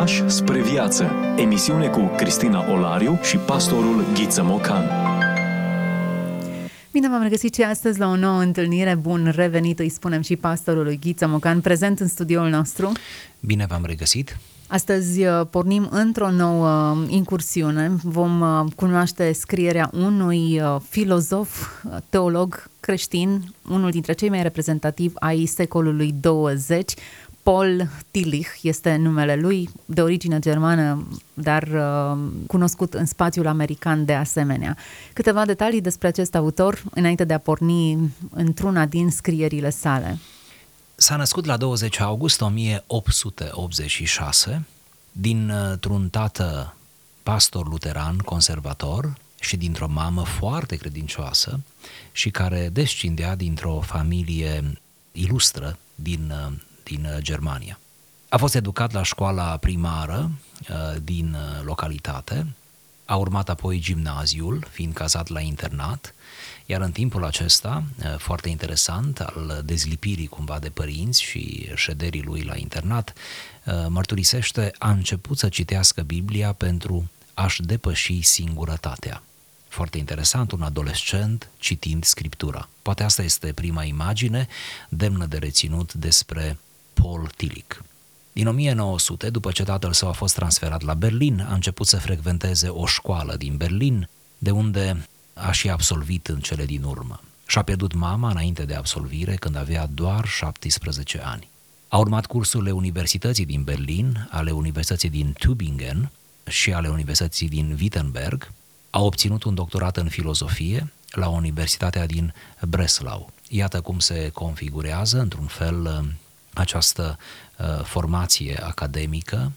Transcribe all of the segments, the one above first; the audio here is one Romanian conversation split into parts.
Pași spre viață. Emisiune cu Cristina Olariu și pastorul Ghiță Mocan. Bine v-am regăsit și astăzi la o nouă întâlnire. Bun revenit, îi spunem și pastorului Ghiță Mocan, prezent în studioul nostru. Bine v-am regăsit. Astăzi uh, pornim într-o nouă incursiune. Vom uh, cunoaște scrierea unui uh, filozof, teolog creștin, unul dintre cei mai reprezentativi ai secolului 20, Paul Tillich este numele lui, de origine germană, dar uh, cunoscut în spațiul american de asemenea. Câteva detalii despre acest autor înainte de a porni într-una din scrierile sale. S-a născut la 20 august 1886 dintr-un tată pastor luteran conservator și dintr-o mamă foarte credincioasă și care descindea dintr-o familie ilustră din uh, din uh, Germania. A fost educat la școala primară uh, din uh, localitate, a urmat apoi gimnaziul, fiind cazat la internat, iar în timpul acesta, foarte interesant, al dezlipirii cumva de părinți și șederii lui la internat, mărturisește, a început să citească Biblia pentru a-și depăși singurătatea. Foarte interesant, un adolescent citind Scriptura. Poate asta este prima imagine demnă de reținut despre Paul Tillich. Din 1900, după ce tatăl său a fost transferat la Berlin, a început să frecventeze o școală din Berlin, de unde a și absolvit în cele din urmă. Și-a pierdut mama înainte de absolvire, când avea doar 17 ani. A urmat cursurile Universității din Berlin, ale Universității din Tübingen și ale Universității din Wittenberg. A obținut un doctorat în filozofie la Universitatea din Breslau. Iată cum se configurează, într-un fel, această uh, formație academică,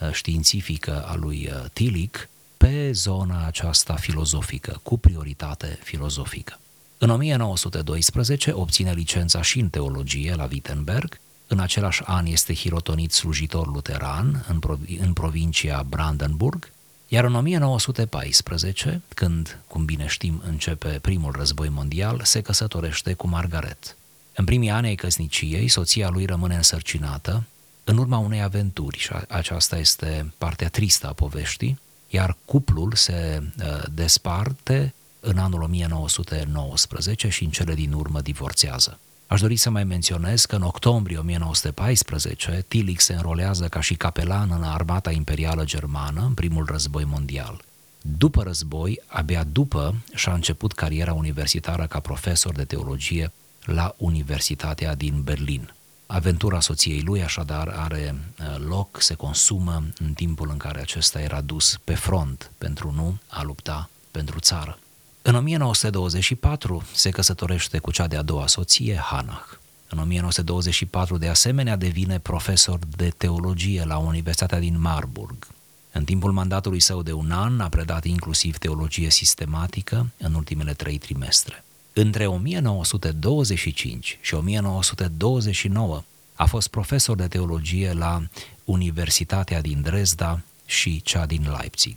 uh, științifică a lui uh, Tillich pe zona aceasta filozofică, cu prioritate filozofică. În 1912 obține licența și în teologie la Wittenberg, în același an este hirotonit slujitor luteran în, prov- în provincia Brandenburg, iar în 1914, când, cum bine știm, începe primul război mondial, se căsătorește cu Margaret. În primii ani ai căsniciei, soția lui rămâne însărcinată în urma unei aventuri și aceasta este partea tristă a poveștii, iar cuplul se uh, desparte în anul 1919 și în cele din urmă divorțează. Aș dori să mai menționez că în octombrie 1914 Tillich se înrolează ca și capelan în armata imperială germană în primul război mondial. După război, abia după, și-a început cariera universitară ca profesor de teologie la Universitatea din Berlin. Aventura soției lui așadar are uh, loc, se consumă în timpul în care acesta era dus pe front pentru nu a lupta pentru țară. În 1924 se căsătorește cu cea de-a doua soție, Hanach. În 1924 de asemenea devine profesor de teologie la Universitatea din Marburg. În timpul mandatului său de un an a predat inclusiv teologie sistematică în ultimele trei trimestre. Între 1925 și 1929 a fost profesor de teologie la Universitatea din Dresda și cea din Leipzig.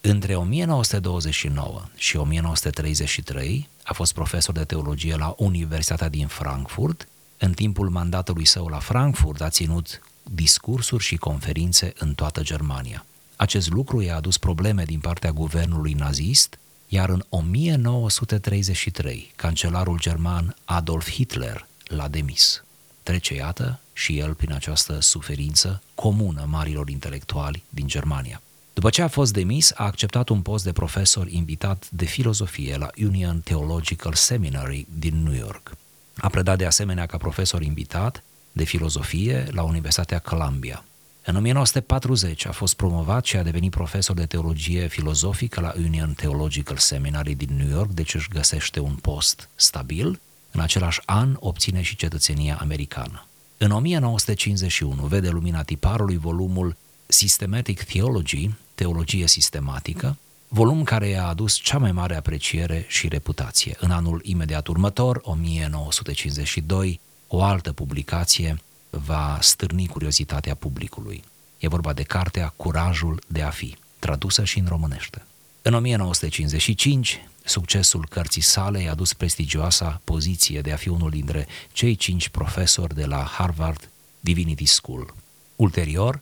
Între 1929 și 1933 a fost profesor de teologie la Universitatea din Frankfurt. În timpul mandatului său la Frankfurt a ținut discursuri și conferințe în toată Germania. Acest lucru i-a adus probleme din partea guvernului nazist iar în 1933 cancelarul german Adolf Hitler l-a demis. Trece, iată, și el prin această suferință comună marilor intelectuali din Germania. După ce a fost demis, a acceptat un post de profesor invitat de filozofie la Union Theological Seminary din New York. A predat de asemenea ca profesor invitat de filozofie la Universitatea Columbia. În 1940 a fost promovat și a devenit profesor de teologie filozofică la Union Theological Seminary din New York, deci își găsește un post stabil. În același an obține și cetățenia americană. În 1951 vede lumina tiparului volumul Systematic Theology, Teologie Sistematică, volum care i-a adus cea mai mare apreciere și reputație. În anul imediat următor, 1952, o altă publicație, va stârni curiozitatea publicului. E vorba de cartea Curajul de a fi, tradusă și în românește. În 1955, succesul cărții sale i-a dus prestigioasa poziție de a fi unul dintre cei cinci profesori de la Harvard Divinity School. Ulterior,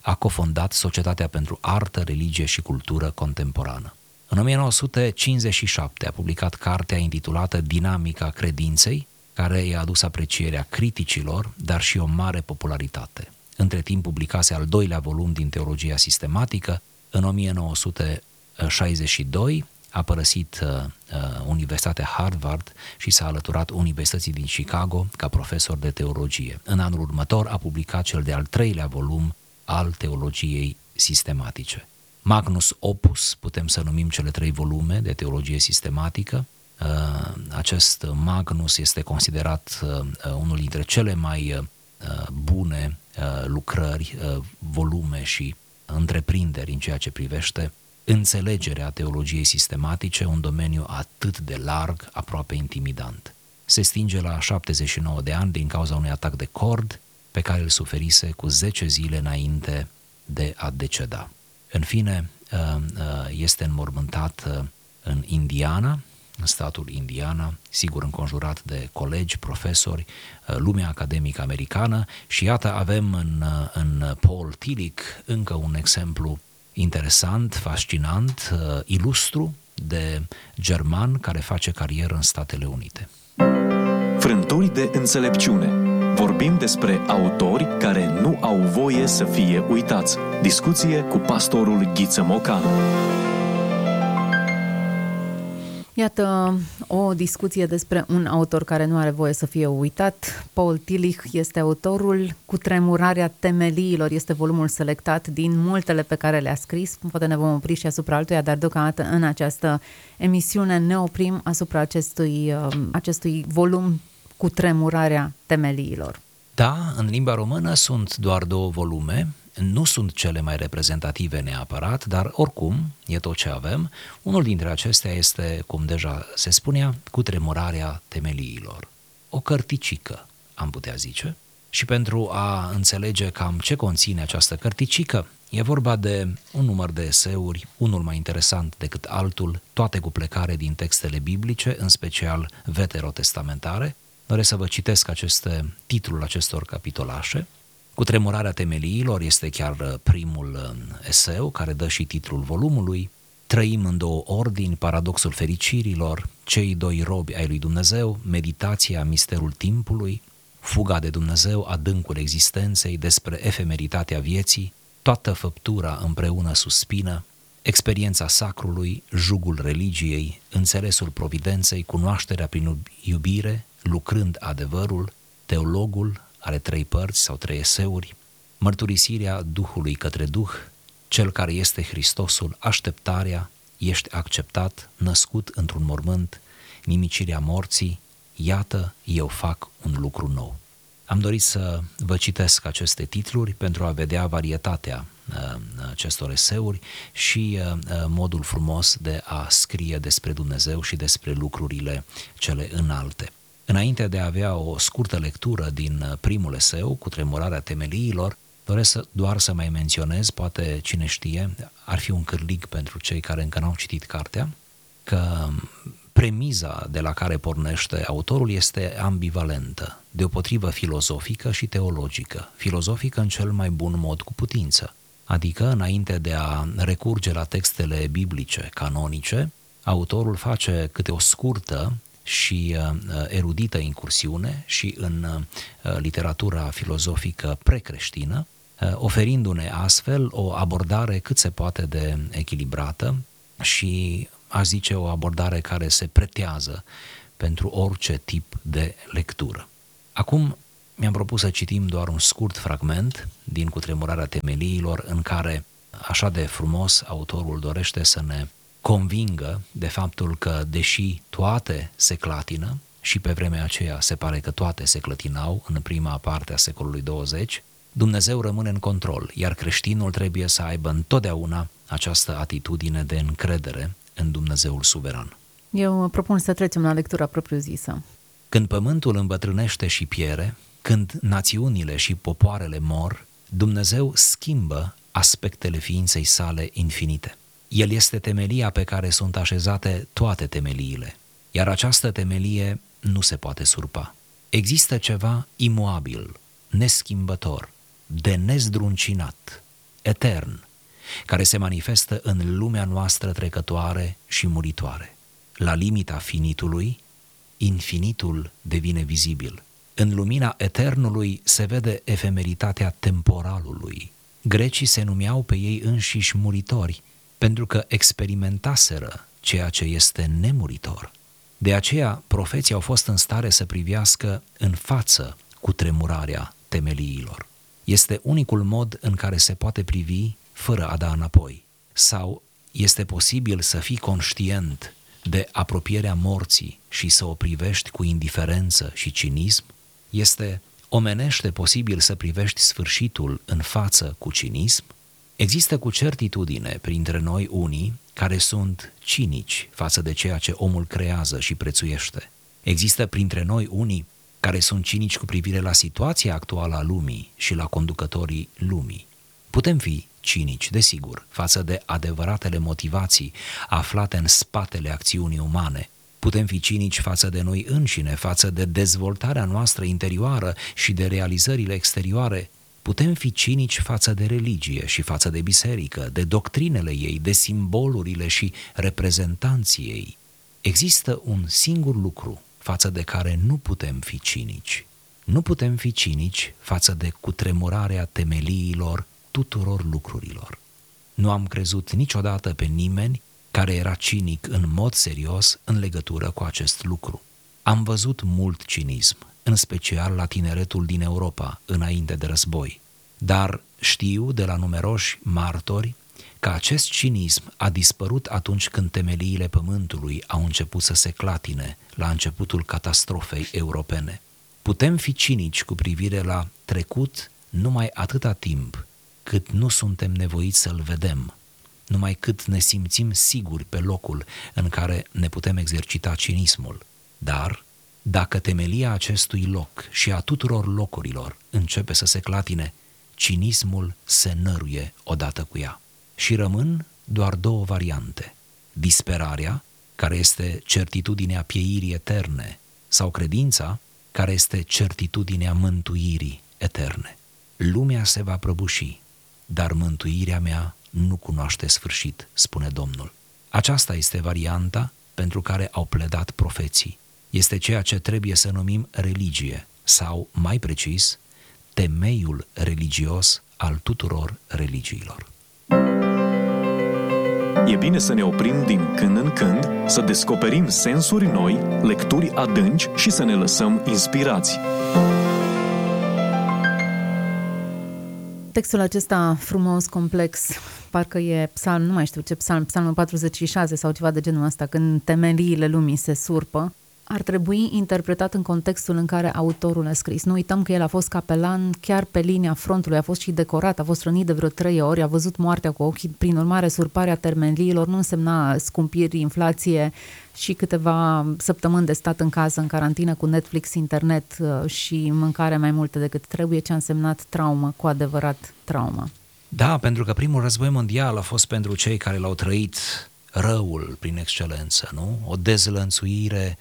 a cofondat Societatea pentru Artă, Religie și Cultură Contemporană. În 1957 a publicat cartea intitulată Dinamica credinței, care i-a adus aprecierea criticilor, dar și o mare popularitate. Între timp publicase al doilea volum din Teologia Sistematică, în 1962 a părăsit uh, uh, Universitatea Harvard și s-a alăturat Universității din Chicago ca profesor de teologie. În anul următor a publicat cel de-al treilea volum al teologiei sistematice. Magnus Opus, putem să numim cele trei volume de teologie sistematică. Uh, acest Magnus este considerat uh, unul dintre cele mai uh, bune lucrări, volume și întreprinderi în ceea ce privește înțelegerea teologiei sistematice, un domeniu atât de larg, aproape intimidant. Se stinge la 79 de ani din cauza unui atac de cord pe care îl suferise cu 10 zile înainte de a deceda. În fine, uh, uh, este înmormântat uh, în Indiana, în statul Indiana, sigur înconjurat de colegi, profesori, lumea academică americană și iată avem în, în Paul Tillich încă un exemplu interesant, fascinant, ilustru de german care face carieră în Statele Unite. Frânturi de înțelepciune Vorbim despre autori care nu au voie să fie uitați. Discuție cu pastorul Ghiță Mocan. Iată o discuție despre un autor care nu are voie să fie uitat. Paul Tillich este autorul cu tremurarea temeliilor. Este volumul selectat din multele pe care le-a scris. Poate ne vom opri și asupra altuia, dar deocamdată în această emisiune ne oprim asupra acestui, uh, acestui volum cu tremurarea temeliilor. Da, în limba română sunt doar două volume, nu sunt cele mai reprezentative neapărat, dar oricum e tot ce avem. Unul dintre acestea este, cum deja se spunea, cu tremurarea temeliilor. O cărticică, am putea zice. Și pentru a înțelege cam ce conține această cărticică, e vorba de un număr de eseuri, unul mai interesant decât altul, toate cu plecare din textele biblice, în special veterotestamentare, Doresc să vă citesc aceste, titlul acestor capitolașe. Cu tremurarea temeliilor este chiar uh, primul uh, eseu care dă și titlul volumului. Trăim în două ordini, paradoxul fericirilor, cei doi robi ai lui Dumnezeu, meditația, misterul timpului, fuga de Dumnezeu, adâncul existenței, despre efemeritatea vieții, toată făptura împreună suspină, experiența sacrului, jugul religiei, înțelesul providenței, cunoașterea prin iubire, lucrând adevărul, teologul are trei părți sau trei eseuri, mărturisirea Duhului către Duh, cel care este Hristosul, așteptarea, ești acceptat, născut într-un mormânt, nimicirea morții, iată, eu fac un lucru nou. Am dorit să vă citesc aceste titluri pentru a vedea varietatea uh, acestor eseuri și uh, uh, modul frumos de a scrie despre Dumnezeu și despre lucrurile cele înalte. Înainte de a avea o scurtă lectură din uh, primul eseu, cu tremurarea temeliilor, doresc să, doar să mai menționez, poate cine știe, ar fi un cârlig pentru cei care încă n-au citit cartea, că premiza de la care pornește autorul este ambivalentă, deopotrivă filozofică și teologică, filozofică în cel mai bun mod cu putință. Adică, înainte de a recurge la textele biblice canonice, autorul face câte o scurtă și uh, uh, erudită incursiune și în uh, literatura filozofică precreștină, oferindu-ne astfel o abordare cât se poate de echilibrată și, aș zice, o abordare care se pretează pentru orice tip de lectură. Acum mi-am propus să citim doar un scurt fragment din Cutremurarea temeliilor în care, așa de frumos, autorul dorește să ne convingă de faptul că, deși toate se clatină, și pe vremea aceea se pare că toate se clătinau în prima parte a secolului 20, Dumnezeu rămâne în control, iar creștinul trebuie să aibă întotdeauna această atitudine de încredere în Dumnezeul suveran. Eu propun să trecem la lectura propriu-zisă. Când pământul îmbătrânește și piere, când națiunile și popoarele mor, Dumnezeu schimbă aspectele ființei sale infinite. El este temelia pe care sunt așezate toate temeliile, iar această temelie nu se poate surpa. Există ceva imoabil, neschimbător, de nezdruncinat, etern, care se manifestă în lumea noastră trecătoare și muritoare. La limita finitului, infinitul devine vizibil. În lumina eternului se vede efemeritatea temporalului. Grecii se numeau pe ei înșiși muritori, pentru că experimentaseră ceea ce este nemuritor. De aceea, profeții au fost în stare să privească în față cu tremurarea temeliilor. Este unicul mod în care se poate privi fără a da înapoi. Sau este posibil să fii conștient de apropierea morții și să o privești cu indiferență și cinism? Este omenește posibil să privești sfârșitul în față cu cinism? Există cu certitudine printre noi unii care sunt cinici față de ceea ce omul creează și prețuiește. Există printre noi unii care sunt cinici cu privire la situația actuală a lumii și la conducătorii lumii. Putem fi cinici, desigur, față de adevăratele motivații aflate în spatele acțiunii umane. Putem fi cinici față de noi înșine, față de dezvoltarea noastră interioară și de realizările exterioare. Putem fi cinici față de religie și față de biserică, de doctrinele ei, de simbolurile și reprezentanții ei. Există un singur lucru față de care nu putem fi cinici. Nu putem fi cinici față de cutremurarea temeliilor tuturor lucrurilor. Nu am crezut niciodată pe nimeni care era cinic în mod serios în legătură cu acest lucru. Am văzut mult cinism, în special la tineretul din Europa, înainte de război. Dar știu de la numeroși martori că acest cinism a dispărut atunci când temeliile pământului au început să se clatine la începutul catastrofei europene. Putem fi cinici cu privire la trecut numai atâta timp cât nu suntem nevoiți să-l vedem, numai cât ne simțim siguri pe locul în care ne putem exercita cinismul. Dar, dacă temelia acestui loc și a tuturor locurilor începe să se clatine, cinismul se năruie odată cu ea. Și rămân doar două variante. Disperarea, care este certitudinea pieirii eterne, sau credința, care este certitudinea mântuirii eterne. Lumea se va prăbuși, dar mântuirea mea nu cunoaște sfârșit, spune Domnul. Aceasta este varianta pentru care au pledat profeții. Este ceea ce trebuie să numim religie, sau, mai precis, temeiul religios al tuturor religiilor. E bine să ne oprim din când în când, să descoperim sensuri noi, lecturi adânci și să ne lăsăm inspirați. Textul acesta frumos, complex, parcă e psalm, nu mai știu ce psalm, psalmul 46 sau ceva de genul ăsta, când temeliile lumii se surpă, ar trebui interpretat în contextul în care autorul a scris. Nu uităm că el a fost capelan chiar pe linia frontului, a fost și decorat, a fost rănit de vreo trei ori, a văzut moartea cu ochii, prin urmare surparea termeliilor nu însemna scumpiri, inflație și câteva săptămâni de stat în casă, în carantină, cu Netflix, internet uh, și mâncare mai multe decât trebuie, ce a însemnat traumă, cu adevărat traumă. Da, pentru că primul război mondial a fost pentru cei care l-au trăit răul prin excelență, nu? O dezlănțuire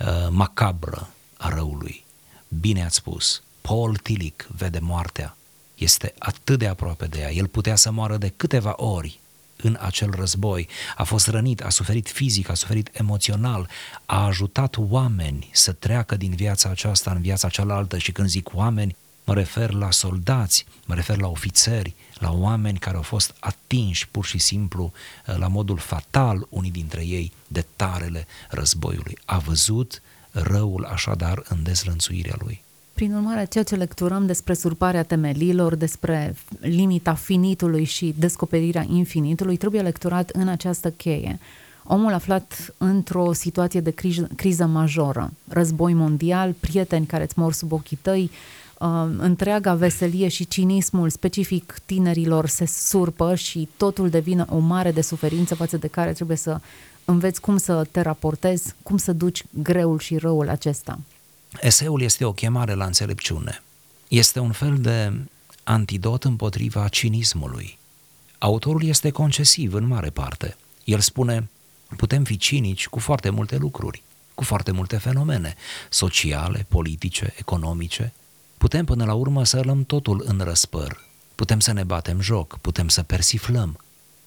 uh, macabră a răului. Bine ați spus, Paul Tillich vede moartea. Este atât de aproape de ea. El putea să moară de câteva ori în acel război. A fost rănit, a suferit fizic, a suferit emoțional, a ajutat oameni să treacă din viața aceasta în viața cealaltă și când zic oameni, mă refer la soldați, mă refer la ofițeri, la oameni care au fost atinși pur și simplu uh, la modul fatal, unii dintre ei, de tarele războiului. A văzut răul așadar în dezlănțuirea lui. Prin urmare, ceea ce lecturăm despre surparea temelilor, despre limita finitului și descoperirea infinitului, trebuie lecturat în această cheie. Omul aflat într-o situație de criză, criză majoră, război mondial, prieteni care îți mor sub ochii tăi, uh, întreaga veselie și cinismul specific tinerilor se surpă și totul devine o mare de suferință față de care trebuie să înveți cum să te raportezi, cum să duci greul și răul acesta. Eseul este o chemare la înțelepciune. Este un fel de antidot împotriva cinismului. Autorul este concesiv în mare parte. El spune, putem fi cinici cu foarte multe lucruri, cu foarte multe fenomene, sociale, politice, economice, Putem până la urmă să luăm totul în răspăr, putem să ne batem joc, putem să persiflăm,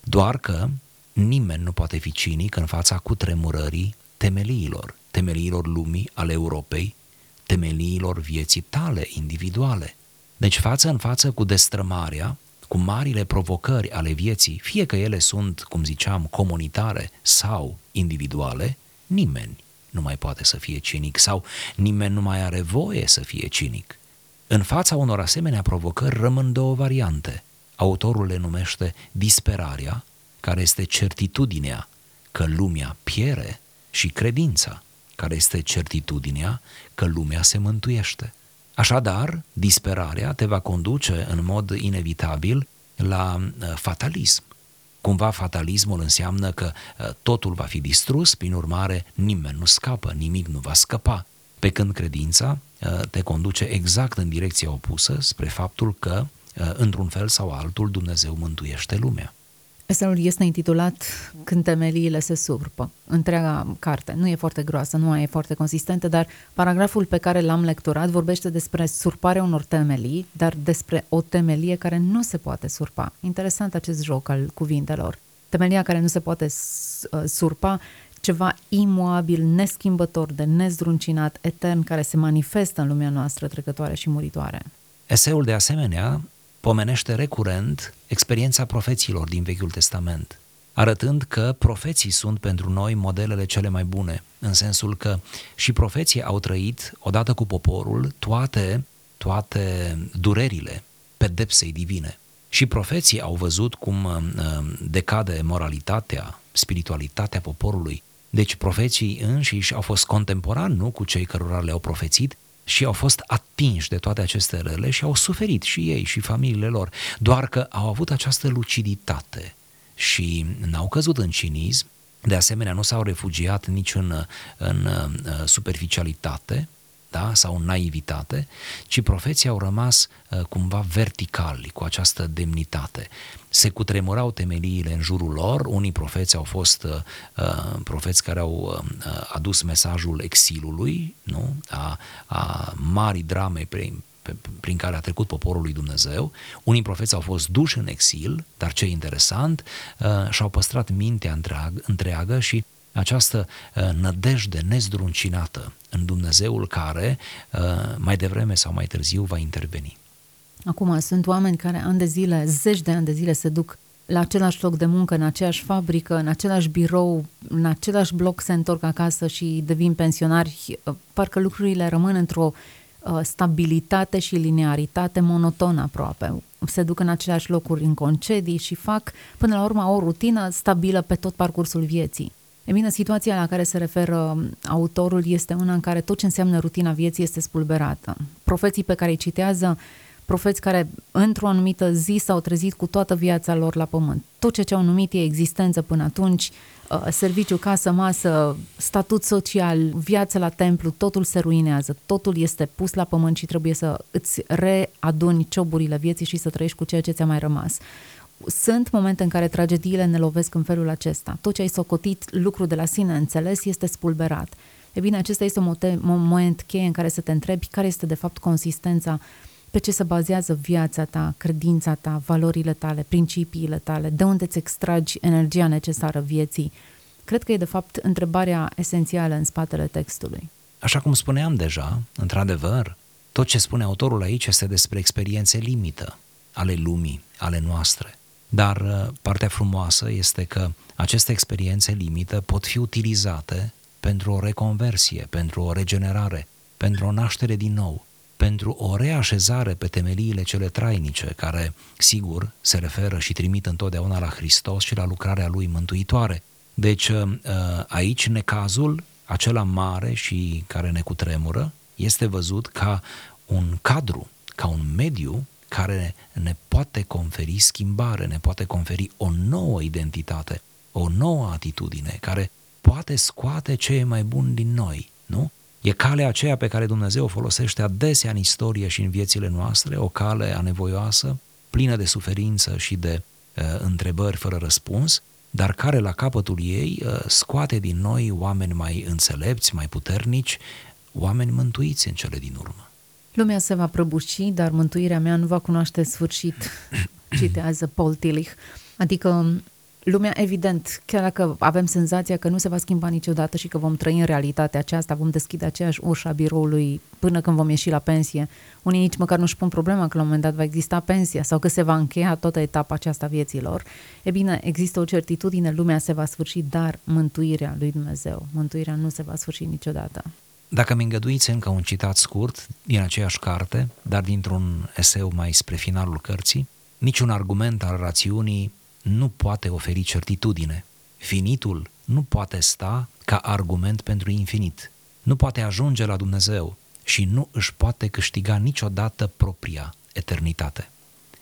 doar că nimeni nu poate fi cinic în fața cutremurării temeliilor, temeliilor lumii, ale Europei, temeliilor vieții tale individuale. Deci față în față cu destrămarea, cu marile provocări ale vieții, fie că ele sunt, cum ziceam, comunitare sau individuale, nimeni nu mai poate să fie cinic sau nimeni nu mai are voie să fie cinic. În fața unor asemenea provocări rămân două variante. Autorul le numește disperarea, care este certitudinea că lumea piere, și credința, care este certitudinea că lumea se mântuiește. Așadar, disperarea te va conduce în mod inevitabil la uh, fatalism. Cumva fatalismul înseamnă că uh, totul va fi distrus, prin urmare nimeni nu scapă, nimic nu va scăpa. Pe când credința uh, te conduce exact în direcția opusă spre faptul că, într-un fel sau altul, Dumnezeu mântuiește lumea. Esenul este intitulat Când temeliile se surpă. Întreaga carte nu e foarte groasă, nu e foarte consistentă, dar paragraful pe care l-am lecturat vorbește despre surparea unor temelii, dar despre o temelie care nu se poate surpa. Interesant acest joc al cuvintelor. Temelia care nu se poate uh, surpa, ceva imoabil, neschimbător, de nezdruncinat, etern, care se manifestă în lumea noastră trecătoare și muritoare. Eseul, de asemenea, pomenește recurent experiența profeților din Vechiul Testament, arătând că profeții sunt pentru noi modelele cele mai bune, în sensul că și profeții au trăit, odată cu poporul, toate, toate durerile pedepsei divine. Și profeții au văzut cum uh, decade moralitatea, spiritualitatea poporului. Deci profeții înșiși au fost contemporani, nu, cu cei cărora le-au profețit și au fost atinși de toate aceste rele și au suferit și ei și familiile lor, doar că au avut această luciditate și n-au căzut în cinism, de asemenea nu s-au refugiat nici în, în, în uh, superficialitate, da? sau naivitate, ci profeții au rămas uh, cumva verticali cu această demnitate. Se cutremurau temeliile în jurul lor, unii profeți au fost uh, uh profeți care au uh, adus mesajul exilului, nu? A, a marii drame prin, prin care a trecut poporul lui Dumnezeu. Unii profeți au fost duși în exil, dar ce interesant, uh, și-au păstrat mintea întreagă, întreagă și această uh, nădejde nezdruncinată în Dumnezeul care uh, mai devreme sau mai târziu va interveni. Acum, sunt oameni care ani de zile, zeci de ani de zile se duc la același loc de muncă, în aceeași fabrică, în același birou, în același bloc se întorc acasă și devin pensionari. Parcă lucrurile rămân într-o uh, stabilitate și linearitate monotonă aproape. Se duc în aceleași locuri în concedii și fac până la urmă o rutină stabilă pe tot parcursul vieții. E bine, situația la care se referă autorul este una în care tot ce înseamnă rutina vieții este spulberată. Profeții pe care îi citează, profeți care într-o anumită zi s-au trezit cu toată viața lor la pământ. Tot ce au numit ei existență până atunci, uh, serviciu, casă, masă, statut social, viață la templu, totul se ruinează, totul este pus la pământ și trebuie să îți readuni cioburile vieții și să trăiești cu ceea ce ți-a mai rămas sunt momente în care tragediile ne lovesc în felul acesta. Tot ce ai socotit lucru de la sine înțeles este spulberat. E bine, acesta este un moment cheie în care să te întrebi care este de fapt consistența, pe ce se bazează viața ta, credința ta, valorile tale, principiile tale, de unde îți extragi energia necesară vieții. Cred că e de fapt întrebarea esențială în spatele textului. Așa cum spuneam deja, într-adevăr, tot ce spune autorul aici este despre experiențe limită ale lumii, ale noastre. Dar uh, partea frumoasă este că aceste experiențe limită pot fi utilizate pentru o reconversie, pentru o regenerare, pentru o naștere din nou, pentru o reașezare pe temeliile cele trainice, care, sigur, se referă și trimit întotdeauna la Hristos și la lucrarea Lui mântuitoare. Deci, uh, aici, necazul, acela mare și care ne cutremură, este văzut ca un cadru, ca un mediu care ne poate conferi schimbare, ne poate conferi o nouă identitate, o nouă atitudine, care poate scoate ce e mai bun din noi, nu? E calea aceea pe care Dumnezeu o folosește adesea în istorie și în viețile noastre, o cale anevoioasă, plină de suferință și de uh, întrebări fără răspuns, dar care la capătul ei uh, scoate din noi oameni mai înțelepți, mai puternici, oameni mântuiți în cele din urmă. Lumea se va prăbuși, dar mântuirea mea nu va cunoaște sfârșit, citează Paul Tillich. Adică lumea, evident, chiar dacă avem senzația că nu se va schimba niciodată și că vom trăi în realitatea aceasta, vom deschide aceeași ușă a biroului până când vom ieși la pensie, unii nici măcar nu-și pun problema că la un moment dat va exista pensia sau că se va încheia toată etapa aceasta vieților. E bine, există o certitudine, lumea se va sfârși, dar mântuirea lui Dumnezeu, mântuirea nu se va sfârși niciodată. Dacă mi îngăduiți încă un citat scurt din aceeași carte, dar dintr-un eseu mai spre finalul cărții, niciun argument al rațiunii nu poate oferi certitudine. Finitul nu poate sta ca argument pentru infinit. Nu poate ajunge la Dumnezeu și nu își poate câștiga niciodată propria eternitate.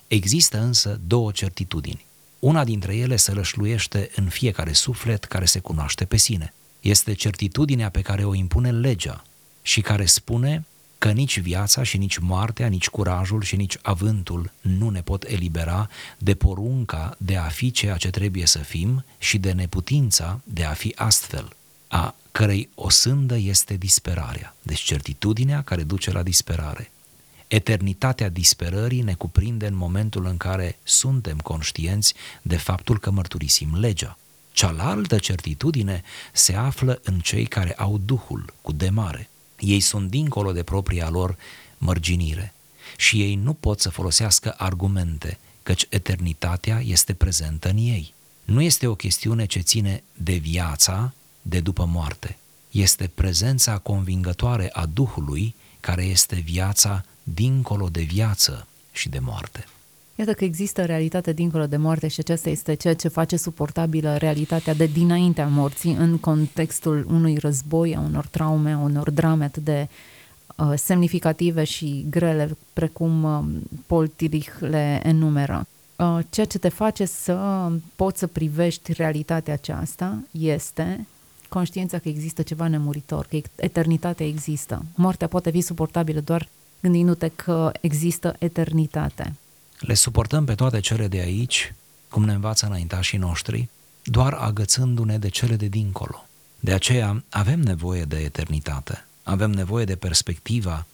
Există însă două certitudini. Una dintre ele se lășluiește în fiecare suflet care se cunoaște pe sine. Este certitudinea pe care o impune legea și care spune că nici viața și nici moartea, nici curajul și nici avântul nu ne pot elibera de porunca de a fi ceea ce trebuie să fim și de neputința de a fi astfel, a cărei o sândă este disperarea, deci certitudinea care duce la disperare. Eternitatea disperării ne cuprinde în momentul în care suntem conștienți de faptul că mărturisim legea. Cealaltă certitudine se află în cei care au Duhul cu demare. Ei sunt dincolo de propria lor mărginire și ei nu pot să folosească argumente, căci eternitatea este prezentă în ei. Nu este o chestiune ce ține de viața de după moarte. Este prezența convingătoare a Duhului care este viața dincolo de viață și de moarte. Iată că există realitate dincolo de moarte și acesta este ceea ce face suportabilă realitatea de dinaintea morții în contextul unui război, a unor traume, a unor drame atât de uh, semnificative și grele, precum uh, Paul Tillich le enumeră. Uh, ceea ce te face să poți să privești realitatea aceasta este conștiința că există ceva nemuritor, că eternitatea există. Moartea poate fi suportabilă doar gândindu-te că există eternitate. Le suportăm pe toate cele de aici, cum ne învață înaintașii noștri, doar agățându-ne de cele de dincolo. De aceea avem nevoie de eternitate, avem nevoie de perspectiva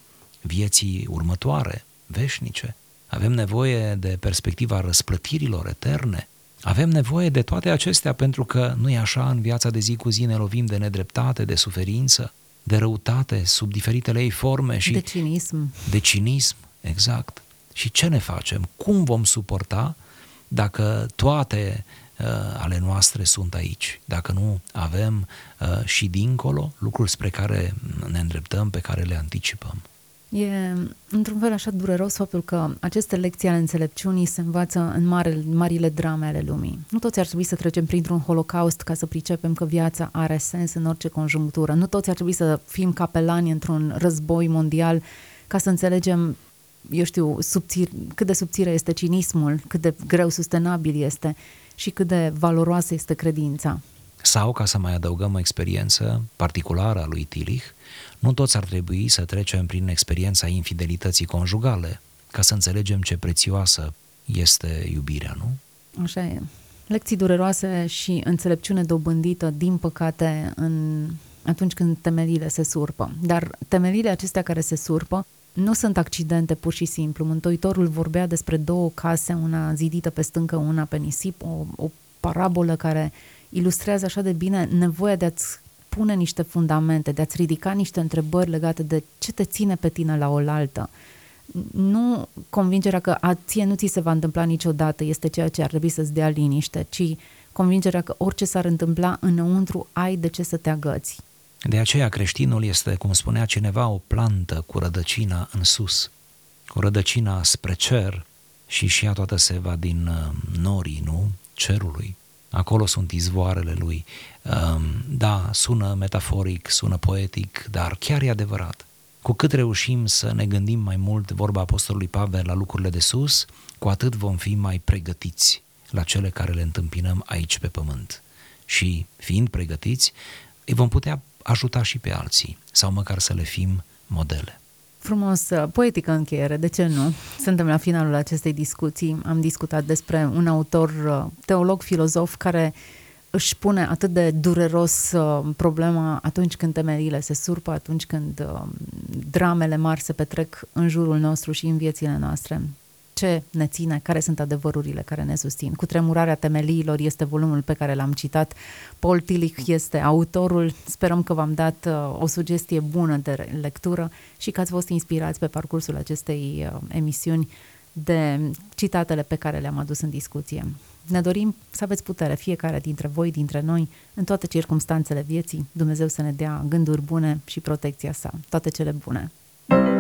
vieții următoare, veșnice, avem nevoie de perspectiva răsplătirilor eterne, avem nevoie de toate acestea pentru că nu e așa în viața de zi cu zi ne lovim de nedreptate, de suferință, de răutate sub diferitele ei forme și de cinism. De cinism, exact. Și ce ne facem? Cum vom suporta dacă toate uh, ale noastre sunt aici, dacă nu avem uh, și dincolo lucruri spre care ne îndreptăm, pe care le anticipăm? E într-un fel așa dureros faptul că aceste lecții ale înțelepciunii se învață în mare, marile drame ale lumii. Nu toți ar trebui să trecem printr-un holocaust ca să pricepem că viața are sens în orice conjunctură. Nu toți ar trebui să fim capelani într-un război mondial ca să înțelegem eu știu, subțir, cât de subțire este cinismul, cât de greu sustenabil este și cât de valoroasă este credința. Sau, ca să mai adăugăm o experiență particulară a lui Tillich, nu toți ar trebui să trecem prin experiența infidelității conjugale ca să înțelegem ce prețioasă este iubirea, nu? Așa e. Lecții dureroase și înțelepciune dobândită, din păcate, în atunci când temelile se surpă. Dar temelile acestea care se surpă nu sunt accidente pur și simplu. Mântuitorul vorbea despre două case, una zidită pe stâncă, una pe nisip, o, o parabolă care ilustrează așa de bine nevoia de a-ți pune niște fundamente, de a-ți ridica niște întrebări legate de ce te ține pe tine la oaltă. Nu convingerea că a ție nu ți se va întâmpla niciodată este ceea ce ar trebui să-ți dea liniște, ci convingerea că orice s-ar întâmpla înăuntru ai de ce să te agăți. De aceea creștinul este, cum spunea cineva, o plantă cu rădăcina în sus, cu rădăcina spre cer și și ea toată se va din uh, norii, nu? Cerului. Acolo sunt izvoarele lui. Um, da, sună metaforic, sună poetic, dar chiar e adevărat. Cu cât reușim să ne gândim mai mult, vorba Apostolului Pavel, la lucrurile de sus, cu atât vom fi mai pregătiți la cele care le întâmpinăm aici pe pământ. Și, fiind pregătiți, îi vom putea ajuta și pe alții sau măcar să le fim modele. Frumos, uh, poetică încheiere, de ce nu? Suntem la finalul acestei discuții. Am discutat despre un autor, uh, teolog, filozof, care își pune atât de dureros uh, problema atunci când temeriile se surpă, atunci când uh, dramele mari se petrec în jurul nostru și în viețile noastre. Ce ne ține? Care sunt adevărurile care ne susțin? Cu tremurarea temeliilor este volumul pe care l-am citat. Paul Tillich este autorul. Sperăm că v-am dat uh, o sugestie bună de lectură și că ați fost inspirați pe parcursul acestei uh, emisiuni de citatele pe care le-am adus în discuție. Ne dorim să aveți putere, fiecare dintre voi, dintre noi, în toate circumstanțele vieții, Dumnezeu să ne dea gânduri bune și protecția sa. Toate cele bune!